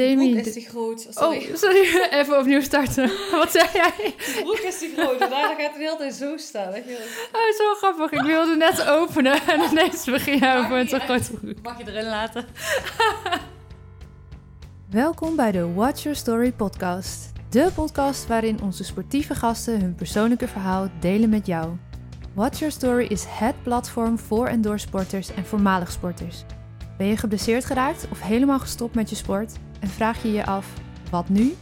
Demi. broek is te groot. Sorry. Oh, sorry. Even opnieuw starten. Wat zei jij? De broek is te groot. En daardoor gaat het de hele tijd zo staan. weet je wel. Oh, zo grappig. Ik wilde net openen en ineens begin je over zo'n Mag grote broek. Mag je erin laten? Welkom bij de Watch Your Story podcast. De podcast waarin onze sportieve gasten hun persoonlijke verhaal delen met jou. Watch Your Story is het platform voor en door sporters en voormalig sporters. Ben je geblesseerd geraakt of helemaal gestopt met je sport en vraag je je af, wat nu?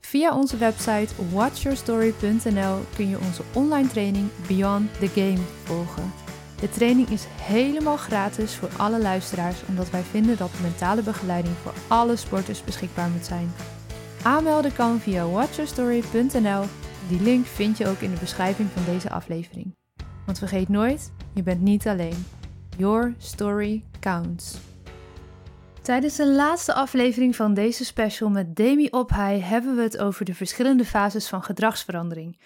Via onze website watchyourstory.nl kun je onze online training Beyond the Game volgen. De training is helemaal gratis voor alle luisteraars, omdat wij vinden dat mentale begeleiding voor alle sporters beschikbaar moet zijn. Aanmelden kan via watchyourstory.nl. Die link vind je ook in de beschrijving van deze aflevering. Want vergeet nooit, je bent niet alleen. Your story counts. Tijdens de laatste aflevering van deze special met Demi Ophai hebben we het over de verschillende fases van gedragsverandering.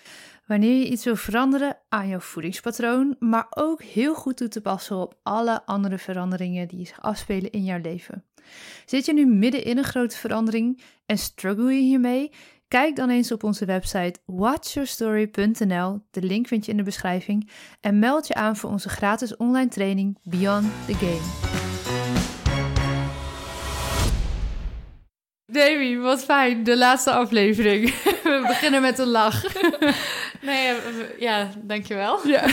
Wanneer je iets wil veranderen aan jouw voedingspatroon, maar ook heel goed toe te passen op alle andere veranderingen die zich afspelen in jouw leven. Zit je nu midden in een grote verandering en struggle je hiermee? Kijk dan eens op onze website watchyourstory.nl, de link vind je in de beschrijving, en meld je aan voor onze gratis online training Beyond the Game. Davy, wat fijn, de laatste aflevering. We beginnen met een lach. Nee, eh, ja, dankjewel. Ja.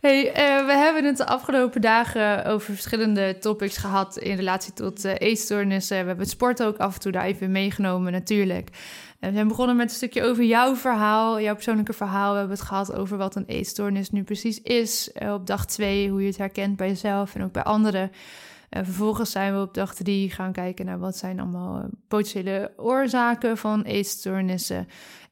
Hey, eh, we hebben het de afgelopen dagen over verschillende topics gehad in relatie tot eh, eetstoornissen. We hebben het sport ook af en toe daar even meegenomen natuurlijk. We zijn begonnen met een stukje over jouw verhaal, jouw persoonlijke verhaal. We hebben het gehad over wat een eetstoornis nu precies is op dag twee, hoe je het herkent bij jezelf en ook bij anderen. En vervolgens zijn we op dag drie gaan kijken naar wat zijn allemaal eh, potentiële oorzaken van eetstoornissen.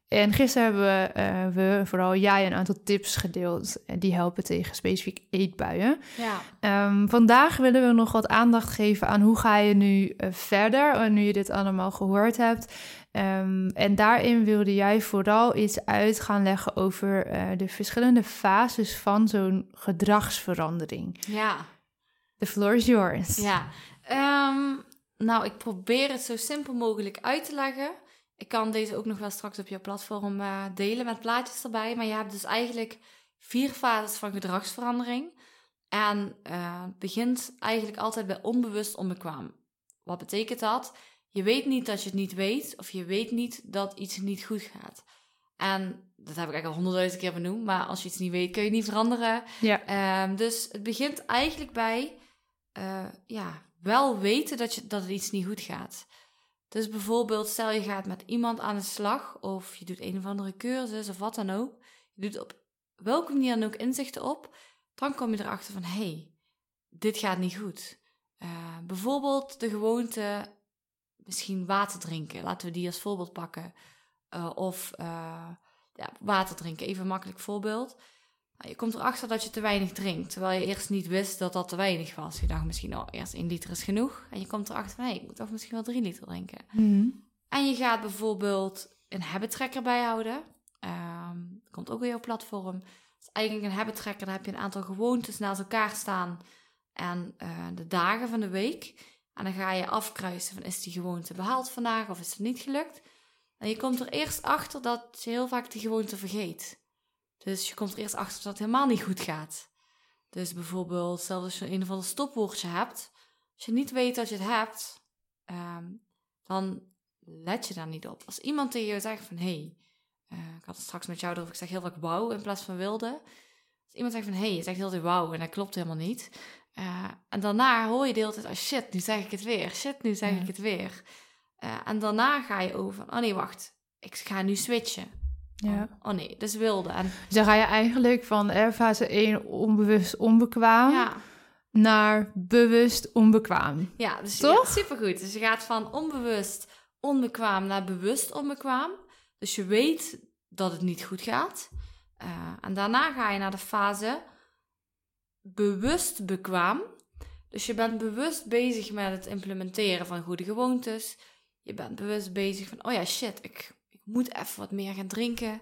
En gisteren hebben we, eh, we, vooral jij, een aantal tips gedeeld. En die helpen tegen specifiek eetbuien. Ja. Ehm, vandaag willen we nog wat aandacht geven aan hoe ga je nu eh, verder, eh, nu je dit allemaal gehoord hebt. Ehm, en daarin wilde jij vooral iets uit gaan leggen over eh, de verschillende fases van zo'n gedragsverandering. Ja. The floor is yours. Ja. Ehm, nou, ik probeer het zo simpel mogelijk uit te leggen. Ik kan deze ook nog wel straks op jouw platform eh, delen met plaatjes erbij. Maar je hebt dus eigenlijk vier fases van gedragsverandering. En het begint eigenlijk altijd bij onbewust onbekwaam. Wat betekent dat? Je weet niet dat je het niet weet, of je weet niet dat iets niet goed gaat. En dat heb ik eigenlijk al honderdduizend keer benoemd, maar als je iets niet weet, kun je het niet veranderen. Ja. Ehm, dus het begint eigenlijk bij eh, ja, wel weten dat, je, dat het iets niet goed gaat. Dus bijvoorbeeld, stel je gaat met iemand aan de slag, of je doet een of andere cursus of wat dan ook. Je doet op welke manier dan ook inzichten op, dan kom je erachter van hé, hey, dit gaat niet goed. Eh, bijvoorbeeld de gewoonte, misschien water drinken. Laten we die als voorbeeld pakken. Eh, of ja, water drinken, even een makkelijk voorbeeld. Nou, Je komt erachter dat je te weinig drinkt, terwijl je eerst niet wist dat dat te weinig was. Je dacht misschien, oh, eerst 1 liter is genoeg. En je komt erachter hé, ik moet toch misschien wel 3 liter drinken. Mhm. En je gaat bijvoorbeeld een habit tracker bijhouden. Ehm komt ook weer op platform. Het is eigenlijk een habit tracker, daar heb je een aantal gewoontes naast elkaar staan. En eh, de dagen van de week. En dan ga je afkruisen van, is die gewoonte behaald vandaag of is het niet gelukt? En je komt er eerst achter dat je heel vaak die gewoonte vergeet. Dus je komt er eerst achter dat het helemaal niet goed gaat. Dus bijvoorbeeld, zelfs als je een of ander stopwoordje hebt, als je niet weet dat je het hebt, ehm, dan let je daar niet op. Als iemand tegen je zegt van, hé, hey, eh, ik had het straks met jou over, ik zeg heel vaak wauw in plaats van wilde. Als iemand zegt van, hé, hey, je zegt heel tijd wauw en dat klopt helemaal niet. Eh, en daarna hoor je de hele tijd, oh shit, nu zeg ik het weer. Shit, nu zeg Ja. ik het weer. Eh, en daarna ga je over van, oh nee, wacht, ik ga nu switchen. Ja. Oh, oh nee, dat is wilde. En Dus dan ga je eigenlijk van fase 1 onbewust onbekwaam ja, naar bewust onbekwaam. ja dus Toch? Ja, supergoed. Dus je gaat van onbewust onbekwaam naar bewust onbekwaam. Dus je weet dat het niet goed gaat. Eh, en daarna ga je naar de fase bewust bekwaam. Dus je bent bewust bezig met het implementeren van goede gewoontes. Je bent bewust bezig van, oh ja, shit, ik, ik moet even wat meer gaan drinken.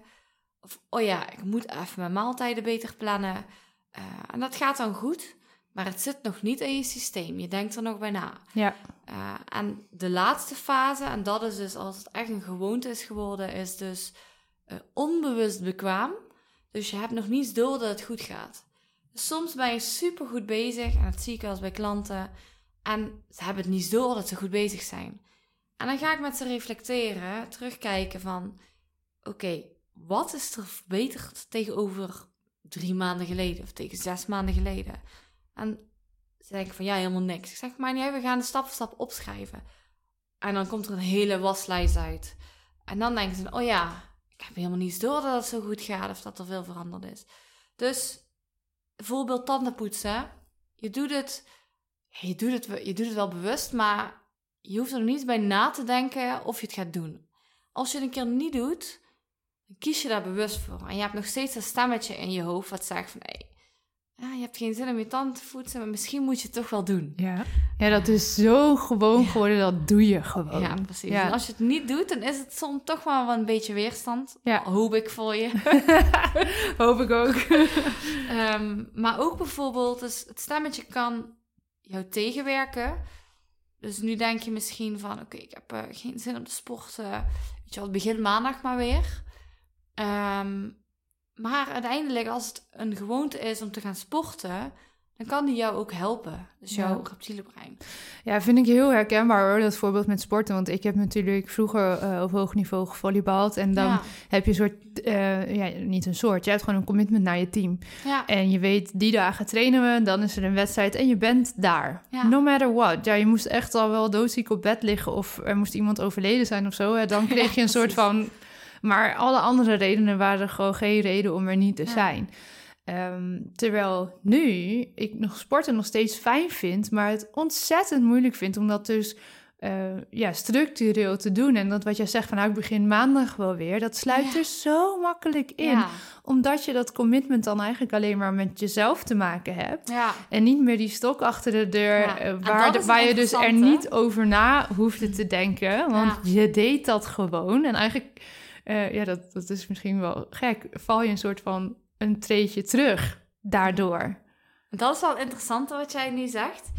Of, oh ja, ik moet even mijn maaltijden beter plannen. Eh, en dat gaat dan goed. maar het zit nog niet in je systeem. Je denkt er nog bij na. Ja. Uh, en de laatste fase, en dat is dus als het echt een gewoonte is geworden, is dus uh, onbewust bekwaam. Dus je hebt nog niets door dat het goed gaat. Dus soms ben je super goed bezig, en dat zie ik als bij klanten, en ze hebben het niet door dat ze goed bezig zijn. En dan ga ik met ze reflecteren, terugkijken van, oké, wat is er verbeterd tegenover drie maanden geleden of tegen zes maanden geleden? En ze denken van ja, helemaal niks. Ik zeg maar niet, we gaan het stap voor stap opschrijven. En dan komt er een hele waslijst uit. En dan denken ze, oh ja, ik heb helemaal niets door dat het zo goed gaat of dat er veel veranderd is. Dus bijvoorbeeld tandenpoetsen. Je doet het, je doet het, je doet het wel bewust, maar je hoeft er nog niet bij na te denken of je het gaat doen. Als je het een keer niet doet, dan kies je daar bewust voor. En je hebt nog steeds een stemmetje in je hoofd wat zegt van... Hey, ja, je hebt geen zin om je tanden te voeden, maar misschien moet je het toch wel doen. Ja, ja dat is zo gewoon geworden, dat doe je gewoon. Ja, precies. Ja. En als je het niet doet, dan is het soms toch wel een beetje weerstand. Ja. Hoop ik voor je. Hoop ik ook. um, maar ook bijvoorbeeld, dus het stemmetje kan jou tegenwerken. Dus nu denk je misschien van, oké, ik heb uh, geen zin om te sporten. Weet je wel, begin maandag maar weer. Um, maar uiteindelijk, als het een gewoonte is om te gaan sporten, dan kan die jou ook helpen. Dus jouw ja. reptiele brein. Ja, vind ik heel herkenbaar hoor, dat voorbeeld met sporten. Want ik heb natuurlijk vroeger uh, op hoog niveau gevolleybald. En dan heb je een soort, uh, ja, niet een soort, je hebt gewoon een commitment naar je team. Ja. En je weet, die dagen trainen we, dan is er een wedstrijd en je bent daar. No matter what. Ja, je moest echt al wel doodziek op bed liggen of er moest iemand overleden zijn of zo. Hè. Dan kreeg je een soort van maar alle andere redenen waren gewoon geen reden om er niet te zijn. Ehm, terwijl nu ik nog sporten nog steeds fijn vind, maar het ontzettend moeilijk vind om dat dus uh, ja, structureel te doen. En dat wat jij zegt van nou, ik begin maandag wel weer, dat sluit er zo makkelijk in. Omdat je dat commitment dan eigenlijk alleen maar met jezelf te maken hebt. Ja. En niet meer die stok achter de deur, uh, waar, waar je dus er niet over na hoefde te denken. Want je deed dat gewoon. En eigenlijk uh, ja, dat, dat is misschien wel gek. Val je een soort van een treetje terug daardoor. Dat is wel interessant wat jij nu zegt.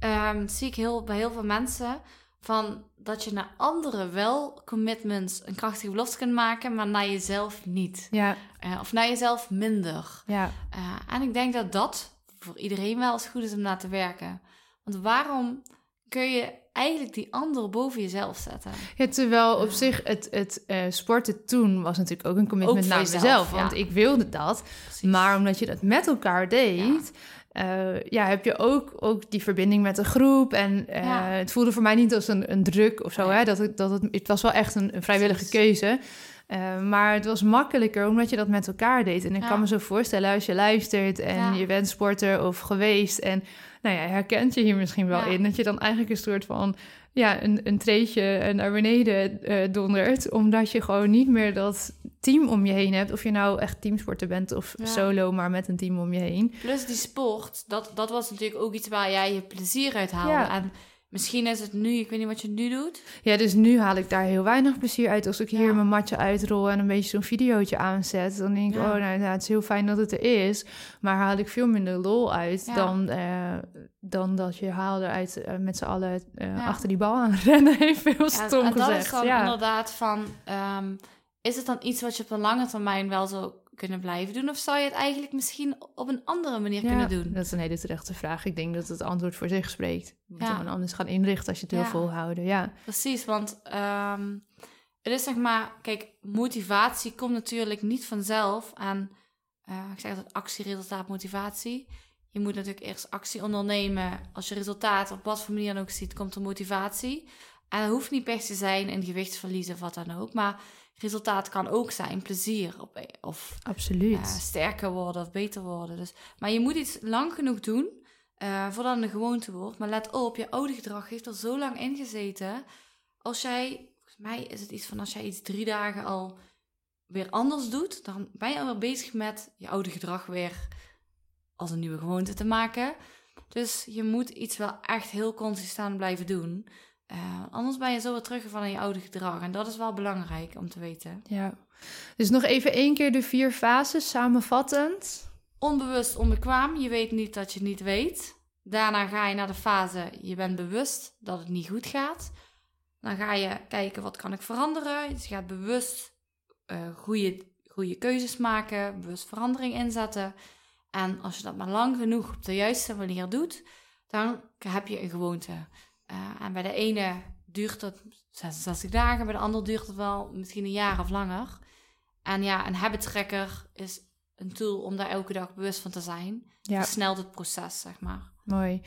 Um, zie ik heel, bij heel veel mensen van dat je naar anderen wel commitments, een krachtige belofte kunt maken, maar naar jezelf niet. Ja. Uh, of naar jezelf minder. Ja. Uh, en ik denk dat dat voor iedereen wel eens goed is om naar te werken. Want waarom kun je eigenlijk die andere boven jezelf zetten. Ja, terwijl op zich het, het uh, sporten toen was natuurlijk ook een commitment naar mezelf. Want ik wilde dat. Maar omdat je dat met elkaar deed... Ja. Uh, ja, heb je ook, ook die verbinding met de groep. En uh, ja. het voelde voor mij niet als een, een druk of zo. Hè? Dat, het, dat het, het was wel echt een, een vrijwillige keuze. Uh, maar het was makkelijker omdat je dat met elkaar deed. En ik ja. kan me zo voorstellen als je luistert en ja. je bent sporter of geweest. En nou ja, herkent je hier misschien wel in. Dat je dan eigenlijk een soort van ja, een, een treetje naar beneden uh, dondert. Omdat je gewoon niet meer dat team om je heen hebt. Of je nou echt teamsporter bent of solo, maar met een team om je heen. Plus die sport, dat, dat was natuurlijk ook iets waar jij je plezier uit haalde. En Misschien is het nu, ik weet niet wat je nu doet. Ja, dus nu haal ik daar heel weinig plezier uit. Als ik hier ja. mijn matje uitrol en een beetje zo'n videootje aanzet, dan denk ik, ja. oh, nou, nou, het is heel fijn dat het er is. Maar haal ik veel minder lol uit ja. dan, uh, dan dat je haalde uit uh, met z'n allen uh, achter die bal aan rennen. Heeft veel stom en gezegd. dat is dan inderdaad van, um, is het dan iets wat je op een lange termijn wel zo kunnen blijven doen? Of zou je het eigenlijk misschien op een andere manier ja, kunnen doen? Dat is een hele terechte vraag. Ik denk dat het antwoord voor zich spreekt. Je moet ja. anders gaan inrichten als je het wil volhouden. Ja, precies. Want um, het is zeg maar, kijk, motivatie komt natuurlijk niet vanzelf aan, uh, ik zeg dat actie, resultaat, motivatie. Je moet natuurlijk eerst actie ondernemen. Als je resultaat op wat voor manier dan ook ziet, komt er motivatie. En dat hoeft niet per se te zijn in gewichtsverlies of wat dan ook. Maar resultaat kan ook zijn plezier op, of Absoluut. Uh, sterker worden of beter worden. Dus, maar je moet iets lang genoeg doen uh, voordat het een gewoonte wordt. Maar let op, je oude gedrag heeft er zo lang in gezeten. Als jij, volgens mij is het iets van als jij iets drie dagen al weer anders doet, dan ben je alweer bezig met je oude gedrag weer als een nieuwe gewoonte te maken. Dus je moet iets wel echt heel consistent blijven doen. Uh, anders ben je zo weer teruggevallen in je oude gedrag. En dat is wel belangrijk om te weten. Ja. Dus nog even één keer de vier fases samenvattend. onbewust onbekwaam. Je weet niet dat je het niet weet. Daarna ga je naar de fase, je bent bewust dat het niet goed gaat. Dan ga je kijken, wat kan ik veranderen? Dus je gaat bewust uh, goede, goede keuzes maken, bewust verandering inzetten. En als je dat maar lang genoeg op de juiste manier doet, dan heb je een gewoonte. Uh, en bij de ene duurt het 66 dagen, bij de ander duurt het wel misschien een jaar of langer. En ja, een habit tracker is een tool om daar elke dag bewust van te zijn. Ja. Versnelt het proces, zeg maar. Mooi.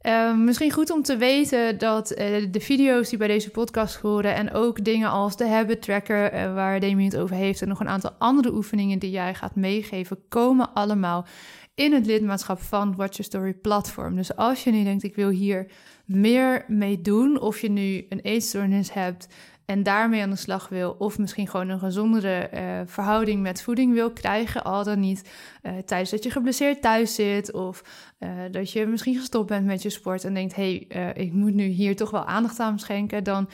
Ehm, misschien goed om te weten dat uh, de video's die bij deze podcast horen en ook dingen als de habit tracker, uh, waar Damien het over heeft, en nog een aantal andere oefeningen die jij gaat meegeven, komen allemaal in het lidmaatschap van Watch Your Story platform. Dus als je nu denkt, ik wil hier meer mee doen, of je nu een eetstoornis hebt, en daarmee aan de slag wil, of misschien gewoon een gezondere uh, verhouding met voeding wil krijgen, al dan niet uh, tijdens dat je geblesseerd thuis zit, of uh, dat je misschien gestopt bent met je sport en denkt: hé, hey, ik moet nu hier toch wel aandacht aan schenken, dan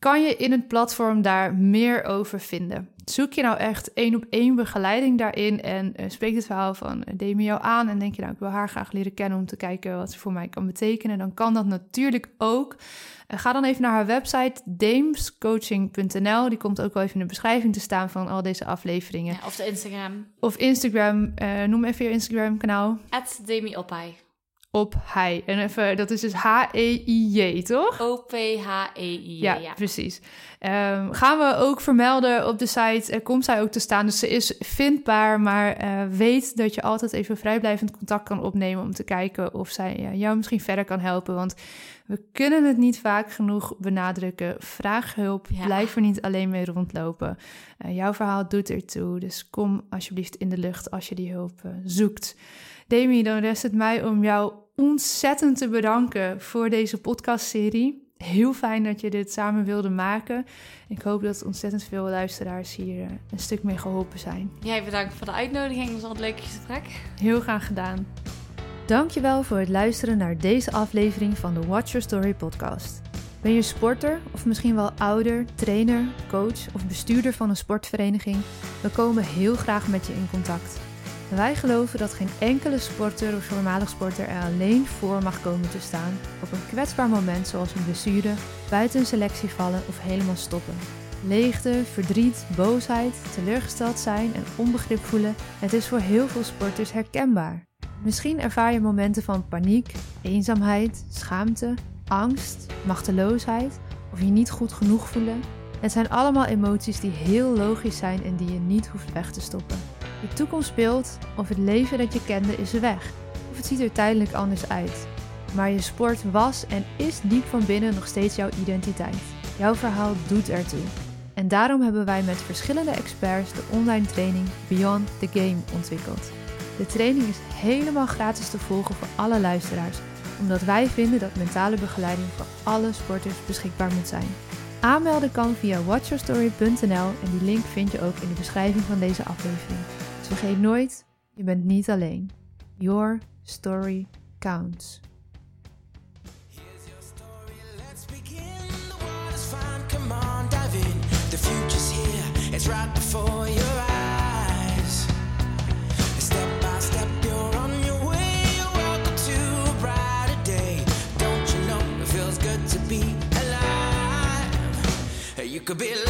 kan je in het platform daar meer over vinden. Zoek je nou echt één op één begeleiding daarin en uh, spreek het verhaal van Demi jou aan en denk je nou ik wil haar graag leren kennen om te kijken wat ze voor mij kan betekenen, dan kan dat natuurlijk ook. Uh, ga dan even naar haar website damescoaching.nl. Die komt ook wel even in de beschrijving te staan van al deze afleveringen. Ja, of de Instagram. Of Instagram. Uh, noem even je Instagram kanaal. At Demi op hij. En even, dat is dus H-E-I-J, toch? O-P-H-E-I-J, ja, ja. precies. Um, gaan we ook vermelden op de site, uh, komt zij ook te staan. Dus ze is vindbaar, maar uh, weet dat je altijd even vrijblijvend contact kan opnemen... om te kijken of zij uh, jou misschien verder kan helpen. Want we kunnen het niet vaak genoeg benadrukken. Vraag hulp, ja. blijf er niet alleen mee rondlopen. jouw verhaal doet ertoe, dus kom alsjeblieft in de lucht als je die hulp zoekt. Demi, dan rest het mij om jou ontzettend te bedanken voor deze podcastserie. Heel fijn dat je dit samen wilde maken. Ik hoop dat ontzettend veel luisteraars hier een stuk mee geholpen zijn. Jij bedankt voor de uitnodiging. Het was een leuk gesprek. Heel graag gedaan. Dankjewel voor het luisteren naar deze aflevering van de Watch Your Story podcast. Ben je sporter of misschien wel ouder, trainer, coach of bestuurder van een sportvereniging? We komen heel graag met je in contact. Wij geloven dat geen enkele sporter of voormalig sporter er alleen voor mag komen te staan op een kwetsbaar moment zoals een blessure, buiten een selectie vallen of helemaal stoppen. Leegte, verdriet, boosheid, teleurgesteld zijn en onbegrip voelen, het is voor heel veel sporters herkenbaar. Misschien ervaar je momenten van paniek, eenzaamheid, schaamte, angst, machteloosheid of je niet goed genoeg voelen. Het zijn allemaal emoties die heel logisch zijn en die je niet hoeft weg te stoppen. De toekomst speelt of het leven dat je kende is weg. Of het ziet er tijdelijk anders uit. Maar je sport was en is diep van binnen nog steeds jouw identiteit. Jouw verhaal doet ertoe. En daarom hebben wij met verschillende experts de online training Beyond the Game ontwikkeld. De training is helemaal gratis te volgen voor alle luisteraars, omdat wij vinden dat mentale begeleiding voor alle sporters beschikbaar moet zijn. Aanmelden kan via watchyourstory.nl en die link vind je ook in de beschrijving van deze aflevering. Vergeet nooit, je bent niet alleen. Your story counts. Right before your eyes. Step by step, you're on your way. Welcome to a brighter day. Don't you know it feels good to be alive? You could be larger